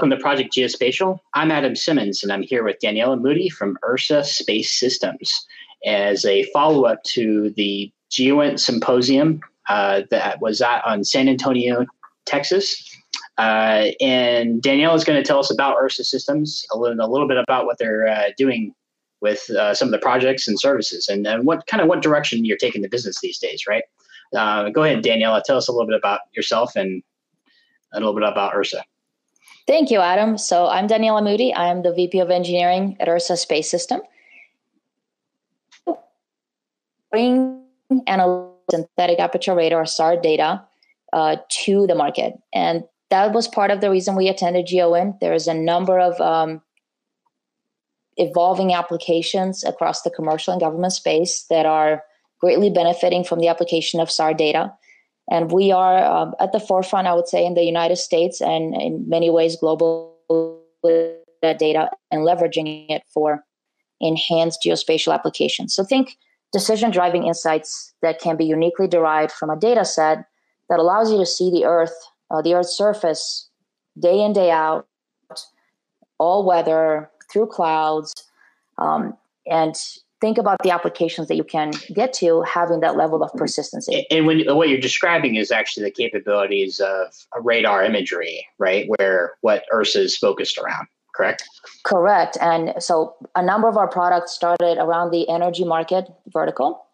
welcome to Project Geospatial. I'm Adam Simmons, and I'm here with Daniela Moody from Ursa Space Systems as a follow up to the GeoInt Symposium uh, that was on San Antonio, Texas. Uh, and Daniela is going to tell us about Ursa Systems, a little, a little bit about what they're uh, doing with uh, some of the projects and services, and, and what kind of what direction you're taking the business these days, right? Uh, go ahead, Daniela. Tell us a little bit about yourself and a little bit about Ursa. Thank you, Adam. So I'm Daniela Moody. I am the VP of Engineering at Ursa Space System. Bring analytic synthetic aperture radar SAR data uh, to the market, and that was part of the reason we attended GeoInt. There is a number of um, evolving applications across the commercial and government space that are greatly benefiting from the application of SAR data. And we are um, at the forefront, I would say, in the United States and in many ways global with that data and leveraging it for enhanced geospatial applications. So think decision driving insights that can be uniquely derived from a data set that allows you to see the Earth, uh, the Earth's surface, day in, day out, all weather, through clouds, um, and think about the applications that you can get to having that level of persistency. And when what you're describing is actually the capabilities of radar imagery, right? Where what Ursa is focused around, correct? Correct. And so a number of our products started around the energy market vertical.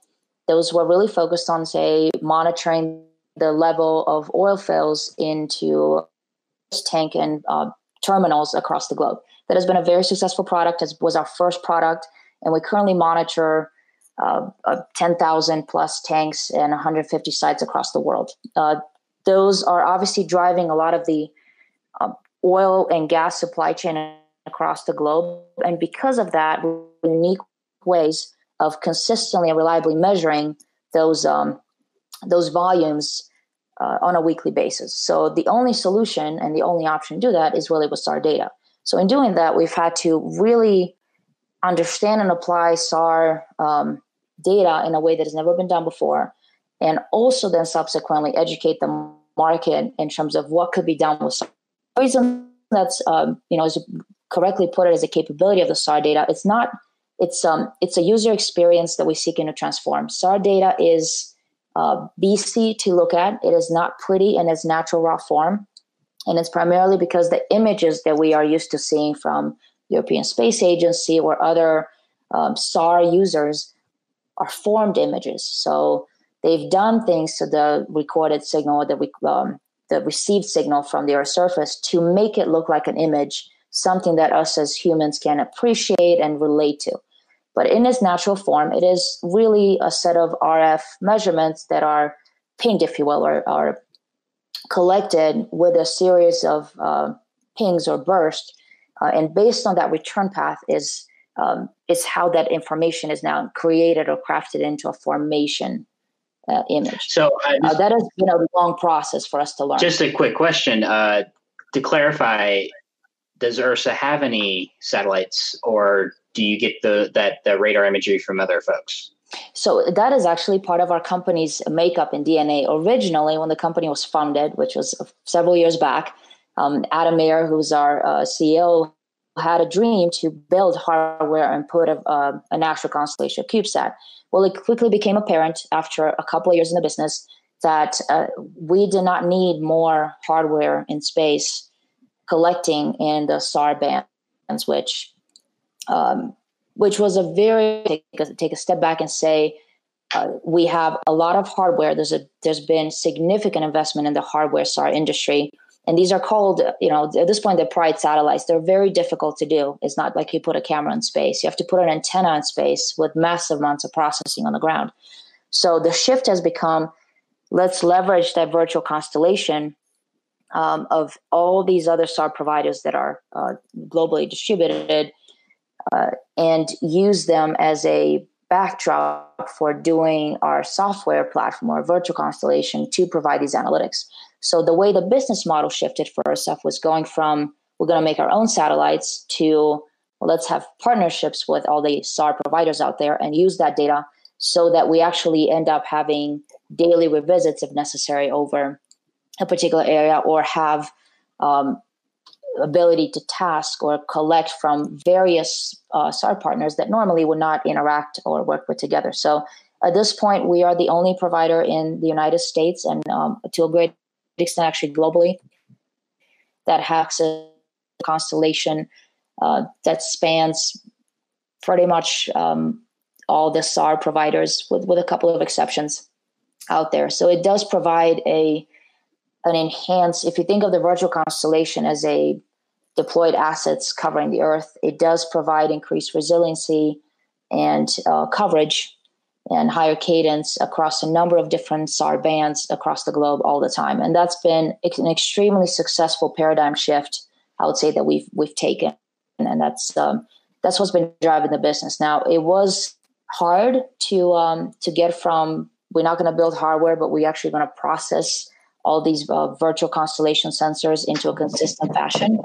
Those were really focused on, say, monitoring the level of oil fills into tank and uh, terminals across the globe. That has been a very successful product. It was our first product and we currently monitor uh, uh, 10,000 plus tanks and 150 sites across the world. Uh, those are obviously driving a lot of the uh, oil and gas supply chain across the globe. And because of that, unique ways of consistently and reliably measuring those, um, those volumes uh, on a weekly basis. So the only solution and the only option to do that is really with SAR data. So in doing that, we've had to really understand and apply SAR um, data in a way that has never been done before, and also then subsequently educate the market in terms of what could be done with SAR. The reason that's um, you know is correctly put it as a capability of the SAR data. It's not. It's um it's a user experience that we seek to transform. SAR data is uh, BC to look at. It is not pretty in its natural raw form, and it's primarily because the images that we are used to seeing from European Space Agency or other um, SAR users are formed images. So they've done things to the recorded signal, the, um, the received signal from the Earth's surface to make it look like an image, something that us as humans can appreciate and relate to. But in its natural form, it is really a set of RF measurements that are pinged, if you will, or are collected with a series of uh, pings or bursts uh, and based on that return path is um, is how that information is now created or crafted into a formation uh, image. So uh, that has been a long process for us to learn. Just a quick question uh, to clarify: Does Ursa have any satellites, or do you get the that the radar imagery from other folks? So that is actually part of our company's makeup and DNA. Originally, when the company was founded, which was several years back, um, Adam Maher, who's our uh, CEO, had a dream to build hardware and put a, a, an actual constellation, of CubeSat. Well, it quickly became apparent after a couple of years in the business that uh, we did not need more hardware in space collecting in the SAR bands, which um, which was a very take a, take a step back and say uh, we have a lot of hardware. There's a there's been significant investment in the hardware SAR industry and these are called you know at this point they're pride satellites. They're very difficult to do. It's not like you put a camera in space. You have to put an antenna in space with massive amounts of processing on the ground. So the shift has become let's leverage that virtual constellation um, of all these other SAR providers that are uh, globally distributed uh, and use them as a backdrop for doing our software platform or virtual constellation to provide these analytics. So the way the business model shifted for ourselves was going from we're going to make our own satellites to well, let's have partnerships with all the SAR providers out there and use that data so that we actually end up having daily revisits if necessary over a particular area or have um, ability to task or collect from various uh, SAR partners that normally would not interact or work with together. So at this point, we are the only provider in the United States and um, to a great extent, actually globally, that has a constellation uh, that spans pretty much um, all the SAR providers, with, with a couple of exceptions out there. So it does provide a an enhanced. If you think of the virtual constellation as a deployed assets covering the Earth, it does provide increased resiliency and uh, coverage and higher cadence across a number of different SAR bands across the globe all the time. And that's been an extremely successful paradigm shift. I would say that we've we've taken, and that's um, that's what's been driving the business. Now it was hard to um, to get from we're not going to build hardware, but we're actually going to process all these uh, virtual constellation sensors into a consistent fashion,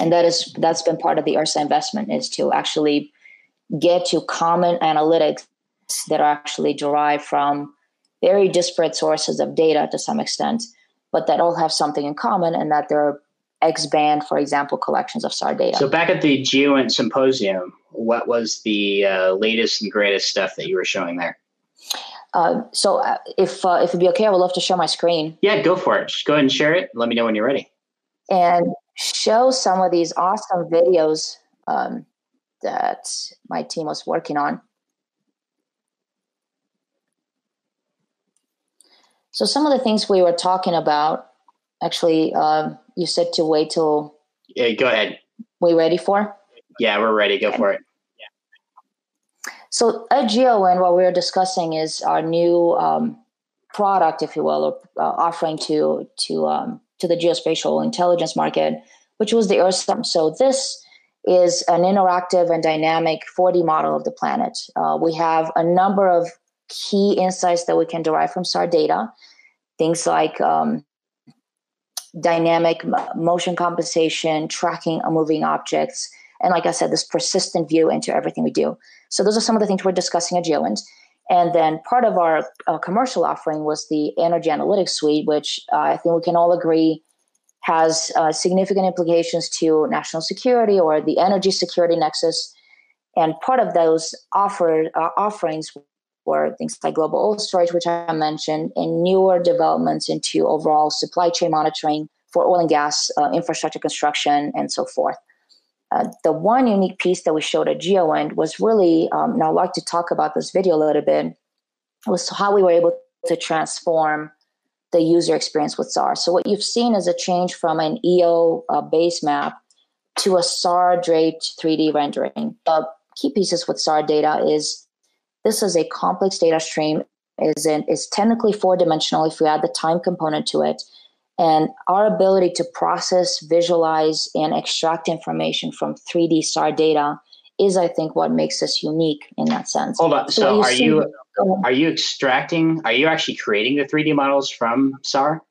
and that is that's been part of the Ursa investment is to actually get to common analytics that are actually derived from very disparate sources of data to some extent, but that all have something in common and that they're X band, for example, collections of SAR data. So back at the GEOINT Symposium, what was the uh, latest and greatest stuff that you were showing there? Uh, so uh, if uh, if it'd be okay, I would love to share my screen. Yeah, go for it. Just go ahead and share it. Let me know when you're ready. And show some of these awesome videos um, that my team was working on. So some of the things we were talking about, actually, um, you said to wait till. Yeah, go ahead. We ready for? Yeah, we're ready. Go okay. for it. So at GeoINT, what we are discussing is our new um, product, if you will, or uh, offering to to um, to the geospatial intelligence market, which was the Ursa. So this is an interactive and dynamic 4D model of the planet. Uh, we have a number of key insights that we can derive from SAR data. Things like um, dynamic motion compensation, tracking of moving objects, and like I said, this persistent view into everything we do. So those are some of the things we're discussing at GeoINT. And then part of our uh, commercial offering was the Energy Analytics Suite, which uh, I think we can all agree has uh, significant implications to national security or the energy security nexus. And part of those offer, uh, offerings were things like global oil storage, which I mentioned, and newer developments into overall supply chain monitoring for oil and gas uh, infrastructure construction and so forth. Uh, the one unique piece that we showed at GeoINT was really, um, and I'd like to talk about this video a little bit, was how we were able to transform the user experience with SAR. So what you've seen is a change from an EO uh, base map to a SAR draped 3D rendering. The key pieces with SAR data is this is a complex data stream, is, in, is technically four dimensional if we add the time component to it. And our ability to process, visualize, and extract information from 3D SAR data is, I think, what makes us unique in that sense. Hold on. So, so are you are you extracting? Are you actually creating the 3D models from SAR?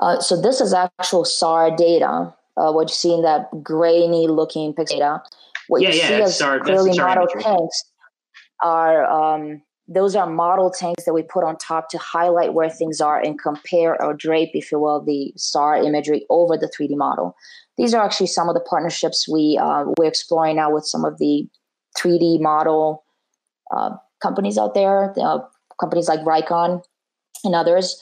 Uh, so this is actual SAR data. Uh, what you see in that grainy looking pixel data. What yeah, you yeah, see as SAR, clearly model tanks are um, those are model tanks that we put on top to highlight where things are and compare or drape, if you will, the SAR imagery over the 3D model. These are actually some of the partnerships we uh, we're exploring now with some of the 3D model uh, companies out there, uh, companies like Vricon and others.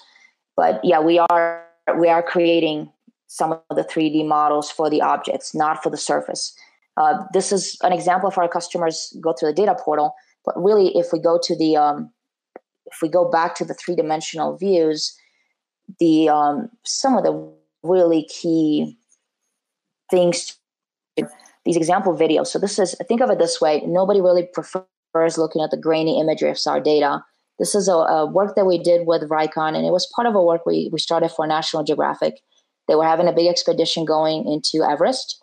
But yeah, we are we are creating some of the 3D models for the objects, not for the surface. Uh, this is an example of our customers go through the data portal but really, if we go to the um, if we go back to the three dimensional views, the um, some of the really key things these example videos. So this is think of it this way: nobody really prefers looking at the grainy imagery of SAR data. This is a, a work that we did with Vricon, and it was part of a work we, we started for National Geographic. They were having a big expedition going into Everest,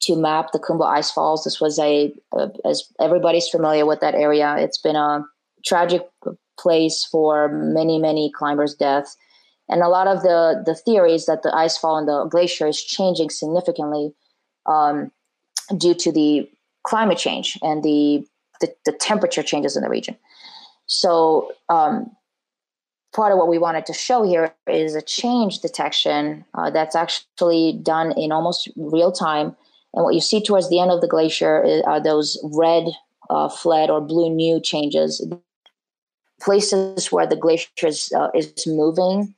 to map the Khumbu Ice Falls. This was a, a, as everybody's familiar with that area. It's been a tragic place for many, many climbers' deaths. And a lot of the, the theories that the ice fall and the glacier is changing significantly um, due to the climate change and the, the, the, temperature changes in the region. So, um, part of what we wanted to show here is a change detection uh, that's actually done in almost real time. And what you see towards the end of the glacier are those red uh, fled or blue new changes, places where the glacier is, uh, is moving.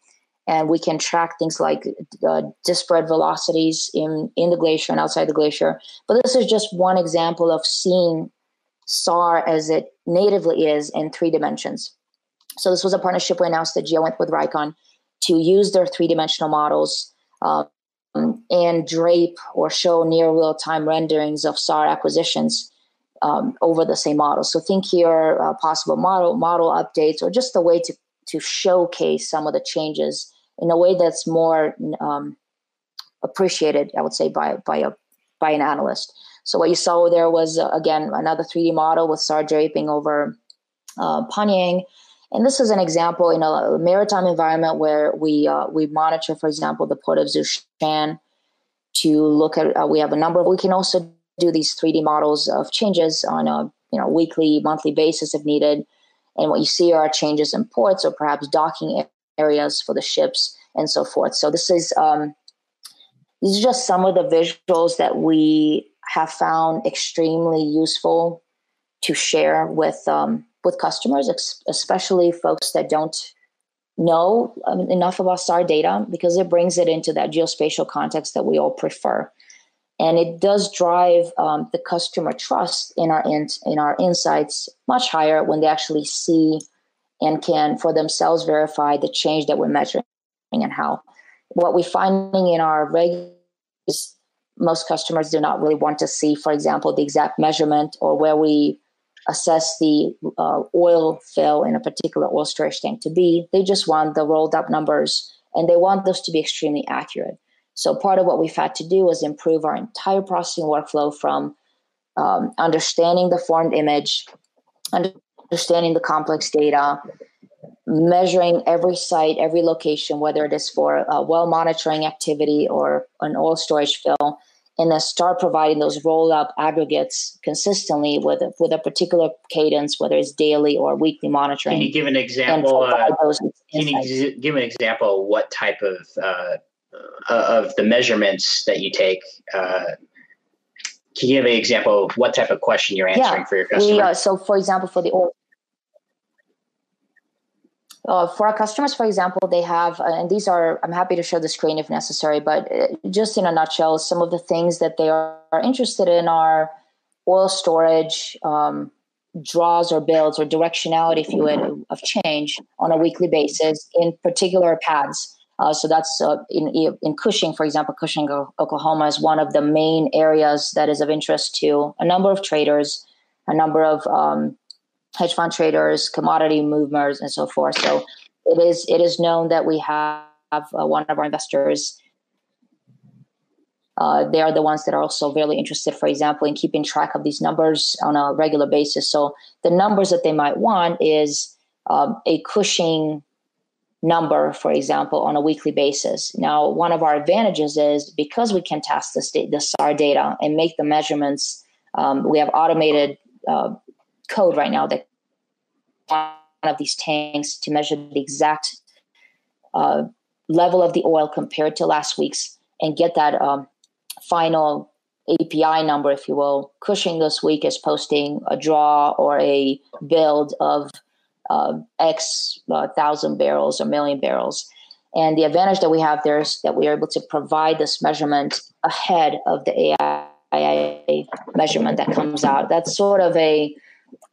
And we can track things like uh, disparate velocities in, in the glacier and outside the glacier. But this is just one example of seeing SAR as it natively is in three dimensions. So this was a partnership we announced that GEOINT with Vricon to use their three dimensional models um, and drape or show near real time renderings of SAR acquisitions um, over the same model. So think here uh, possible model model updates or just a way to to showcase some of the changes in a way that's more um, appreciated, I would say, by by a by an analyst. So what you saw there was uh, again another 3D model with SAR draping over uh, Panyang. And this is an example in a maritime environment where we uh, we monitor, for example, the port of Zhoushan to look at. Uh, we have a number of. We can also do these 3D models of changes on a you know weekly, monthly basis if needed. And what you see are changes in ports or perhaps docking areas for the ships and so forth. So this is um, these are just some of the visuals that we have found extremely useful to share with um, with customers, especially folks that don't know um, enough about SAR data because it brings it into that geospatial context that we all prefer. And it does drive um, the customer trust in our in, in our insights much higher when they actually see and can for themselves verify the change that we're measuring and how. What we're finding in our reg is most customers do not really want to see, for example, the exact measurement or where we assess the uh, oil fill in a particular oil storage tank to be. They just want the rolled up numbers and they want those to be extremely accurate. So part of what we've had to do is improve our entire processing workflow from um, understanding the formed image, understanding the complex data, measuring every site, every location, whether it is for well monitoring activity or an oil storage fill, and then start providing those roll up aggregates consistently with a, with a particular cadence, whether it's daily or weekly monitoring. Can you give an example? Uh, can you give an example of what type of uh, of the measurements that you take? Uh, can you give an example of what type of question you're answering yeah, for your customer? We, uh, so, for example, for the oil uh, for our customers, for example, they have, uh, and these are, I'm happy to show the screen if necessary, but uh, just in a nutshell, some of the things that they are, interested in are oil storage, um, draws or builds or directionality, if you would, of change on a weekly basis in particular pads. Uh, so that's uh, in in Cushing, for example, Cushing, Oklahoma is one of the main areas that is of interest to a number of traders, a number of um, hedge fund traders, commodity movers, and so forth. So it is it is known that we have uh, one of our investors. Uh, they are the ones that are also very interested, for example, in keeping track of these numbers on a regular basis. So the numbers that they might want is um, a Cushing number, for example, on a weekly basis. Now, one of our advantages is because we can test the, state, the SAR data and make the measurements, um, we have automated uh, code right now that one of these tanks to measure the exact uh, level of the oil compared to last week's and get that um, final API number, if you will. Cushing this week is posting a draw or a build of uh, X uh, thousand barrels or million barrels. And the advantage that we have there is that we are able to provide this measurement ahead of the EIA measurement that comes out. That's sort of a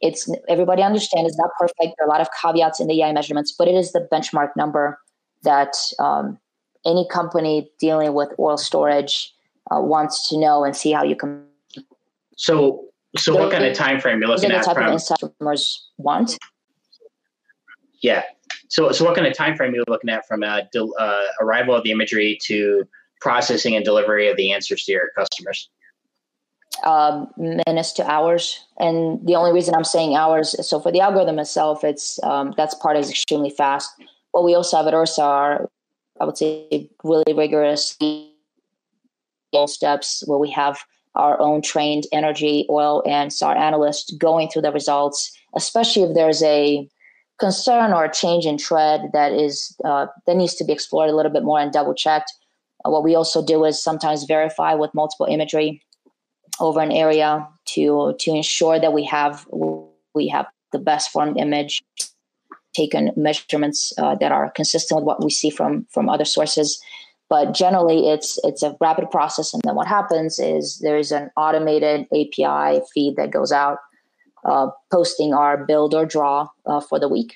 it's everybody understand it's not perfect. There are a lot of caveats in the EIA measurements, but it is the benchmark number that um, any company dealing with oil storage uh, wants to know and see how you can. So, so what kind of time frame you're looking at? The type from, of insight customers want. Yeah. So, so what kind of time frame you're looking at from uh, del- uh, arrival of the imagery to processing and delivery of the answers to your customers? Um, minutes to hours. And the only reason I'm saying hours, so for the algorithm itself, it's um, that's part is extremely fast. What we also have at Ursa are, I would say, really rigorous steps where we have our own trained energy, oil, and SAR analysts going through the results, especially if there's a concern or a change in trend that is uh, that needs to be explored a little bit more and double checked. Uh, what we also do is sometimes verify with multiple imagery over an area to to ensure that we have we have the best formed image taken measurements uh, that are consistent with what we see from from other sources. But generally it's it's a rapid process and then what happens is there's an automated api feed that goes out uh, posting our build or draw uh, for the week.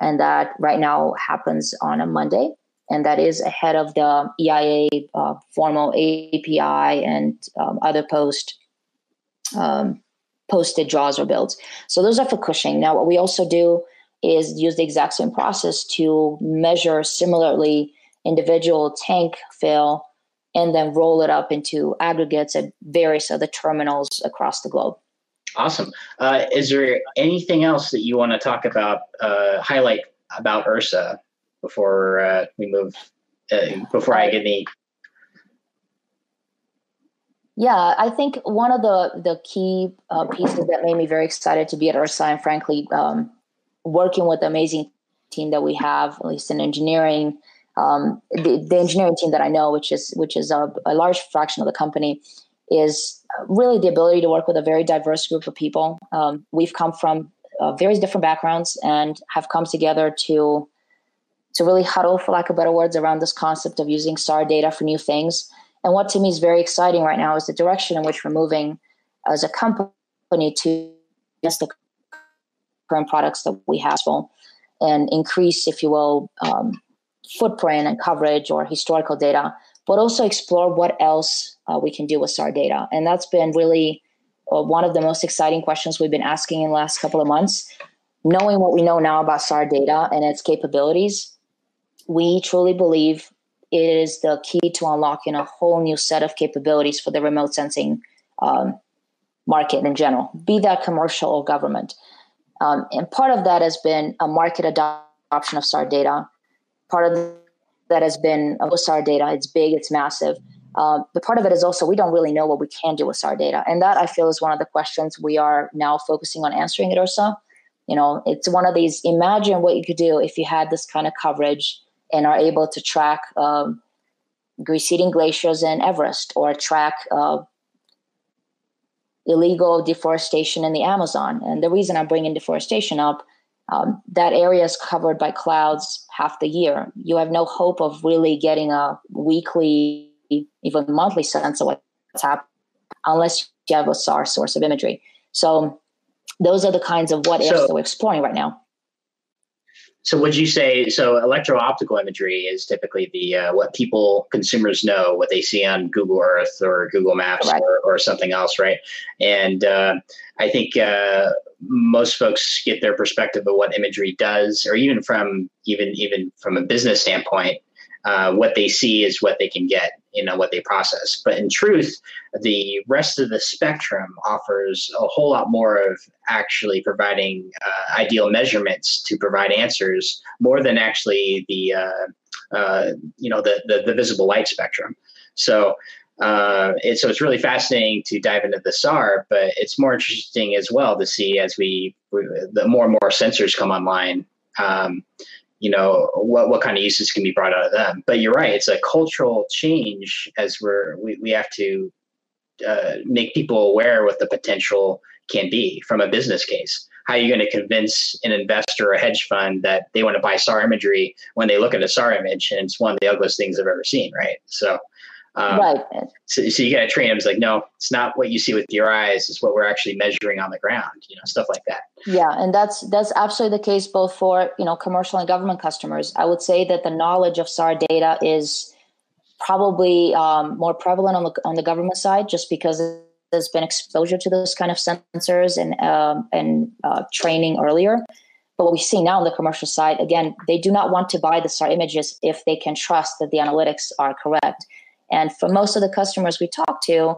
And that right now happens on a monday and that is ahead of the eia uh, formal api and um, other post um, posted draws or builds so those are for cushing now what we also do is use the exact same process to measure similarly individual tank fill and then roll it up into aggregates at various other terminals across the globe. Awesome. Uh, is there anything else that you want to talk about, uh, highlight about Ursa before uh, we move, uh, before I get any? Yeah, I think one of the the key uh, pieces that made me very excited to be at Ursa, and frankly, um, working with the amazing team that we have, at least in engineering, um, the, the, engineering team that I know, which is which is a, a, large fraction of the company, is really the ability to work with a very diverse group of people. Um, we've come from uh, various different backgrounds and have come together to to really huddle, for lack of better words, around this concept of using SAR data for new things. And what to me is very exciting right now is the direction in which we're moving as a company to just the current products that we have and increase, if you will, um, footprint and coverage or historical data, but also explore what else uh, we can do with SAR data. And that's been really uh, one of the most exciting questions we've been asking in the last couple of months. Knowing what we know now about SAR data and its capabilities, we truly believe it is the key to unlocking a whole new set of capabilities for the remote sensing um, market in general, be that commercial or government. Um, and part of that has been a market adoption of SAR data part of that has been with SAR data. It's big, it's massive. Uh, but part of it is also we don't really know what we can do with SAR data, and that I feel is one of the questions we are now focusing on answering at Ursa. You know, it's one of these. Imagine what you could do if you had this kind of coverage and are able to track um, receding glaciers in Everest or track uh, illegal deforestation in the Amazon. And the reason I'm bringing deforestation up um, that area is covered by clouds half the year. You have no hope of really getting a weekly, even monthly sense of what's happening unless you have a SAR source of imagery. So those are the kinds of what ifs so, that we're exploring right now. So would you say so? Electro-optical imagery is typically the uh, what people consumers know, what they see on Google Earth or Google Maps right. or, or, something else, right? And uh, I think uh, most folks get their perspective of what imagery does, or even from even even from a business standpoint, uh, what they see is what they can get, you know, what they process. But in truth, the rest of the spectrum offers a whole lot more of actually providing uh, ideal measurements to provide answers more than actually the, uh, uh you know, the, the, the visible light spectrum. So uh, it, so it's really fascinating to dive into the SAR, but it's more interesting as well to see as we, we the more and more sensors come online, um, you know what what kind of uses can be brought out of them. But you're right; it's a cultural change as we're we, we have to uh, make people aware what the potential can be from a business case. How are you going to convince an investor or a hedge fund that they want to buy SAR imagery when they look at a SAR image and it's one of the ugliest things I've ever seen, right? So um, right. So, so you got to train them. It's like, no, it's not what you see with your eyes. It's what we're actually measuring on the ground. You know, stuff like that. Yeah, and that's that's absolutely the case both for you know commercial and government customers. I would say that the knowledge of SAR data is probably um, more prevalent on the on the government side, just because there's been exposure to those kind of sensors and um, and uh, training earlier. But what we see now on the commercial side, again, they do not want to buy the SAR images if they can trust that the analytics are correct and for most of the customers we talk to,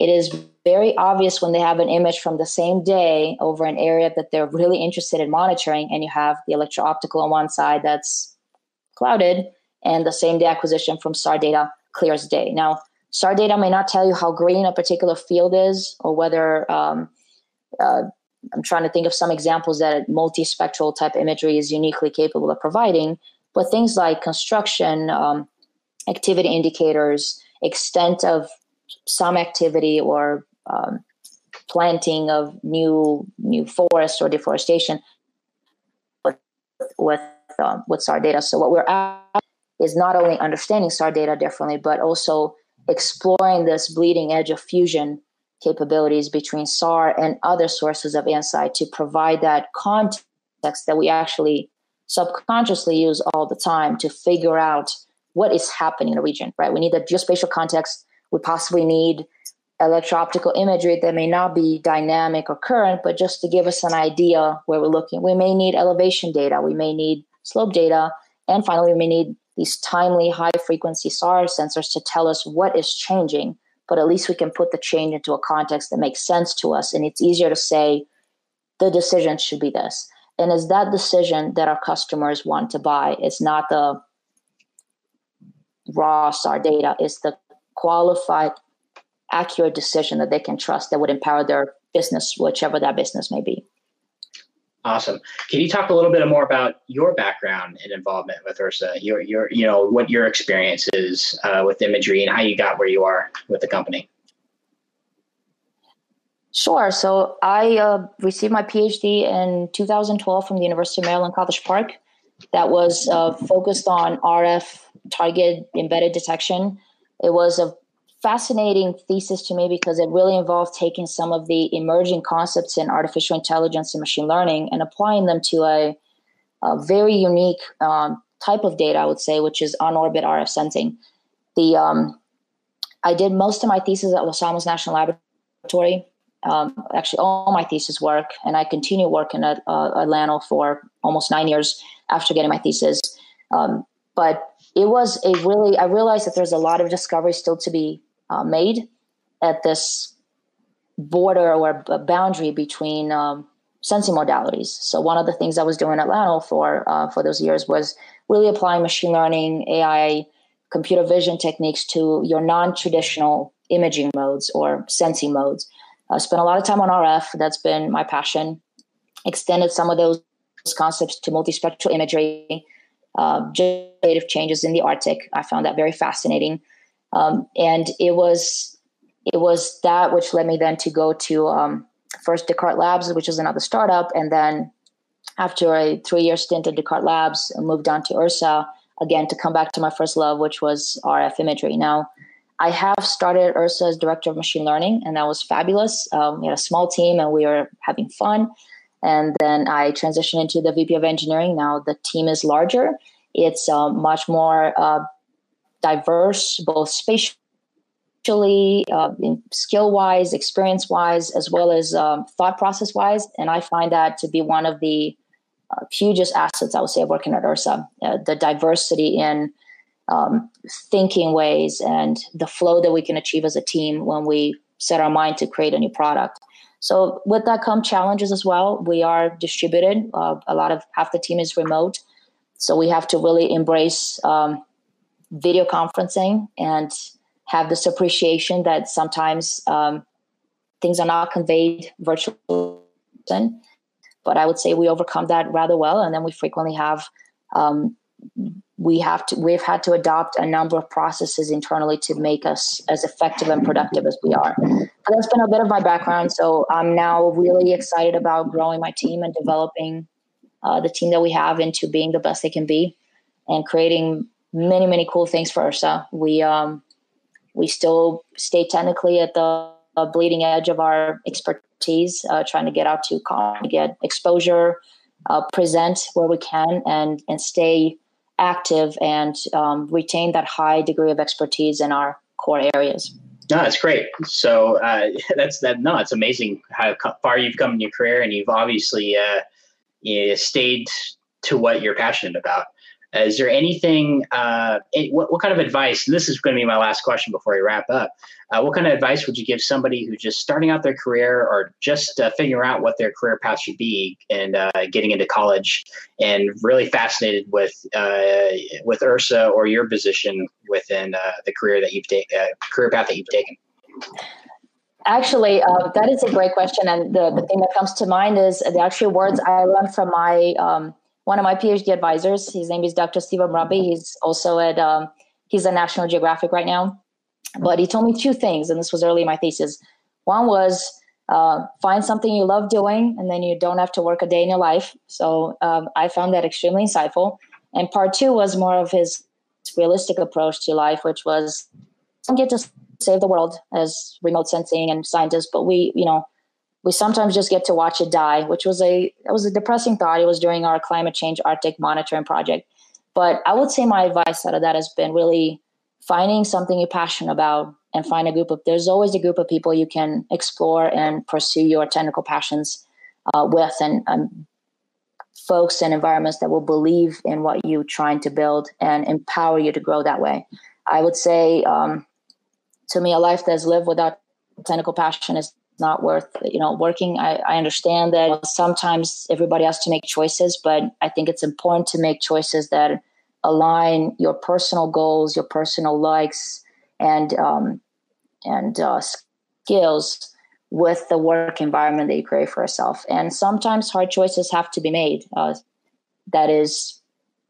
it is very obvious when they have an image from the same day over an area that they're really interested in monitoring, and you have the electro optical on one side that's clouded, and the same day acquisition from SAR data clear as day. Now, SAR data may not tell you how green a particular field is or whether um, uh, I'm trying to think of some examples that multispectral type imagery is uniquely capable of providing. But things like construction, um, activity indicators, extent of some activity, or um, planting of new new forest or deforestation with with, um, with SAR data. So what we're at is not only understanding SAR data differently, but also exploring this bleeding edge of fusion capabilities between SAR and other sources of insight to provide that context that we actually subconsciously use all the time to figure out what is happening in the region, right? We need the geospatial context. We possibly need electro-optical imagery that may not be dynamic or current, but just to give us an idea where we're looking. We may need elevation data. We may need slope data. And finally, we may need these timely high frequency SAR sensors to tell us what is changing, but at least we can put the change into a context that makes sense to us. And it's easier to say the decision should be this. And it's that decision that our customers want to buy. It's not the raw SAR data, it's the qualified, accurate decision that they can trust that would empower their business, whichever that business may be. Awesome. Can you talk a little bit more about your background and involvement with Ursa? Your, your, you know, what your experience is uh, with imagery and how you got where you are with the company. Sure. So I uh, received my PhD in 2012 from the University of Maryland, College Park. That was uh, focused on RF target embedded detection. It was a fascinating thesis to me because it really involved taking some of the emerging concepts in artificial intelligence and machine learning and applying them to a, a very unique um, type of data, I would say, which is on orbit RF sensing. The um, I did most of my thesis at Los Alamos National Laboratory. Um, actually, all my thesis work, and I continue working at uh, LANL for almost nine years after getting my thesis. Um, but it was a really I realized that there's a lot of discovery still to be uh, made at this border or boundary between um, sensing modalities. So one of the things I was doing at LANL for uh, for those years was really applying machine learning, AI, computer vision techniques to your non-traditional imaging modes or sensing modes. I spent a lot of time on RF. That's been my passion. Extended some of those concepts to multispectral imagery, uh, generative changes in the Arctic. I found that very fascinating. Um, and it was it was that which led me then to go to um, first Descartes Labs, which is another startup, and then after a three-year stint at Descartes Labs, I moved on to Ursa again to come back to my first love, which was RF imagery. Now, I have started Ursa as director of machine learning, and that was fabulous. Um, we had a small team, and we were having fun. And then I transitioned into the VP of engineering. Now the team is larger. It's uh, much more uh, diverse, both spatially, uh, skill wise, experience wise, as well as um, thought process wise. And I find that to be one of the uh, hugest assets, I would say, of working at Ursa uh, the diversity in um, thinking ways and the flow that we can achieve as a team when we set our mind to create a new product. So, with that come challenges as well. We are distributed. Uh, a lot of half the team is remote. So, we have to really embrace um, video conferencing and have this appreciation that sometimes um, things are not conveyed virtually. But I would say we overcome that rather well, and then we frequently have um, we have to we've had to adopt a number of processes internally to make us as effective and productive as we are. That's been a bit of my background. So I'm now really excited about growing my team and developing uh, the team that we have into being the best they can be, and creating many many cool things for Ursa. We um, we still stay technically at the uh, bleeding edge of our expertise, uh, trying to get out to get exposure, uh, present where we can, and and stay active and um, retain that high degree of expertise in our core areas. No, that's great. So uh, that's that. No, it's amazing how far you've come in your career, and you've obviously uh, you stayed to what you're passionate about. Is there anything, uh, what, what kind of advice, this is going to be my last question before we wrap up, uh, what kind of advice would you give somebody who's just starting out their career or just uh, figuring out what their career path should be and uh, getting into college and really fascinated with uh, with Ursa or your position within uh, the career that you've taken, career path that you've taken? Actually, uh, that is a great question, and the, the thing that comes to mind is the actual words I learned from my um, one of my PhD advisors. His name is Dr. Steve Brumby. He's also at um, he's at National Geographic right now, but he told me two things, and this was early in my thesis. One was uh, find something you love doing, and then you don't have to work a day in your life. So um, I found that extremely insightful. And part two was more of his realistic approach to life, which was don't get to save the world as remote sensing and scientists, but we, you know, we sometimes just get to watch it die, which was a it was a depressing thought. It was during our climate change Arctic monitoring project. But I would say my advice out of that has been really finding something you're passionate about and find a group of there's always a group of people you can explore and pursue your technical passions uh, with and um, folks and environments that will believe in what you're trying to build and empower you to grow that way i would say um, to me, a life that's lived without technical passion is not worth you know working. I, I understand that sometimes everybody has to make choices but i think it's important to make choices that align your personal goals your personal likes and um, and uh, skills with the work environment that you create for yourself. And sometimes hard choices have to be made. Uh, that is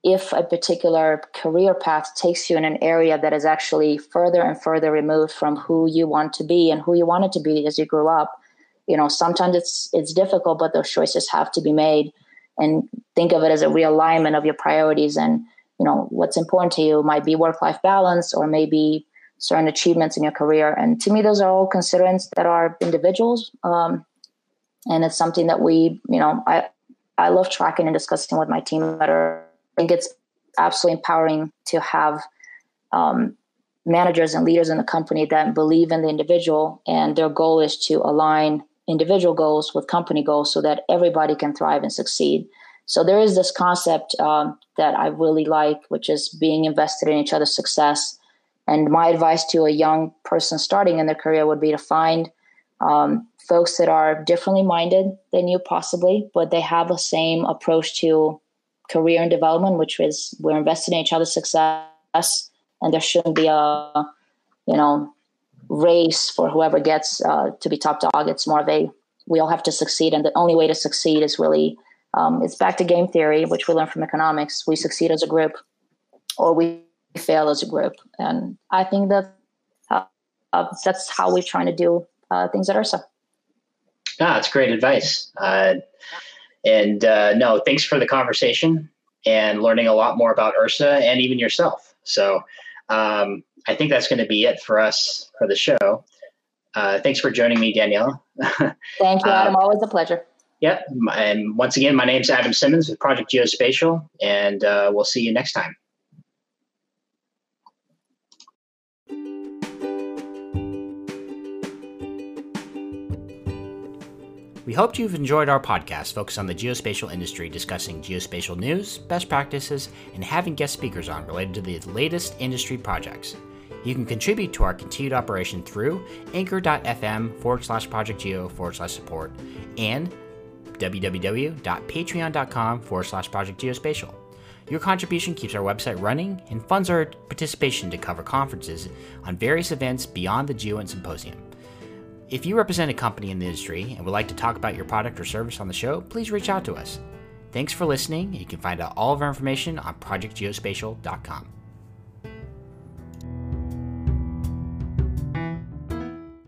if a particular career path takes you in an area that is actually further and further removed from who you want to be and who you wanted to be as you grew up you know sometimes it's it's difficult but those choices have to be made. And think of it as a realignment of your priorities and you know what's important to you might be work life balance or maybe certain achievements in your career. And to me those are all considerants that are individuals um, and it's something that we you know i i love tracking and discussing with my team that are think it's absolutely empowering to have um, managers and leaders in the company that believe in the individual and their goal is to align individual goals with company goals so that everybody can thrive and succeed. So there is this concept um, that I really like, which is being invested in each other's success. And my advice to a young person starting in their career would be to find um, folks that are differently minded than you, possibly, but they have the same approach to career and development, which is we're invested in each other's success, and there shouldn't be a you know race for whoever gets uh, to be top dog. It's more of a we all have to succeed, and the only way to succeed is really um, it's back to game theory, which we learn from economics. We succeed as a group, or we fail as a group, and I think that uh, uh, that's how we're trying to do uh, things at Ursa. Ah, that's great advice. And uh, no, thanks for the conversation and learning a lot more about Ursa and even yourself. So um, I think that's going to be it for us for the show. Uh, thanks for joining me, Danielle. Thank you, Adam. Uh, Always a pleasure. Yep. And once again, my name is Adam Simmons with Project Geospatial, and uh, we'll see you next time. We hope you've enjoyed our podcast focused on the geospatial industry, discussing geospatial news, best practices, and having guest speakers on related to the latest industry projects. You can contribute to our continued operation through anchor.fm forward slash project geo forward slash support and www.patreon.com forward slash project geospatial. Your contribution keeps our website running and funds our participation to cover conferences on various events beyond the GeoInt Symposium. If you represent a company in the industry and would like to talk about your product or service on the show, please reach out to us. Thanks for listening. You can find out all of our information on projectgeospatial.com.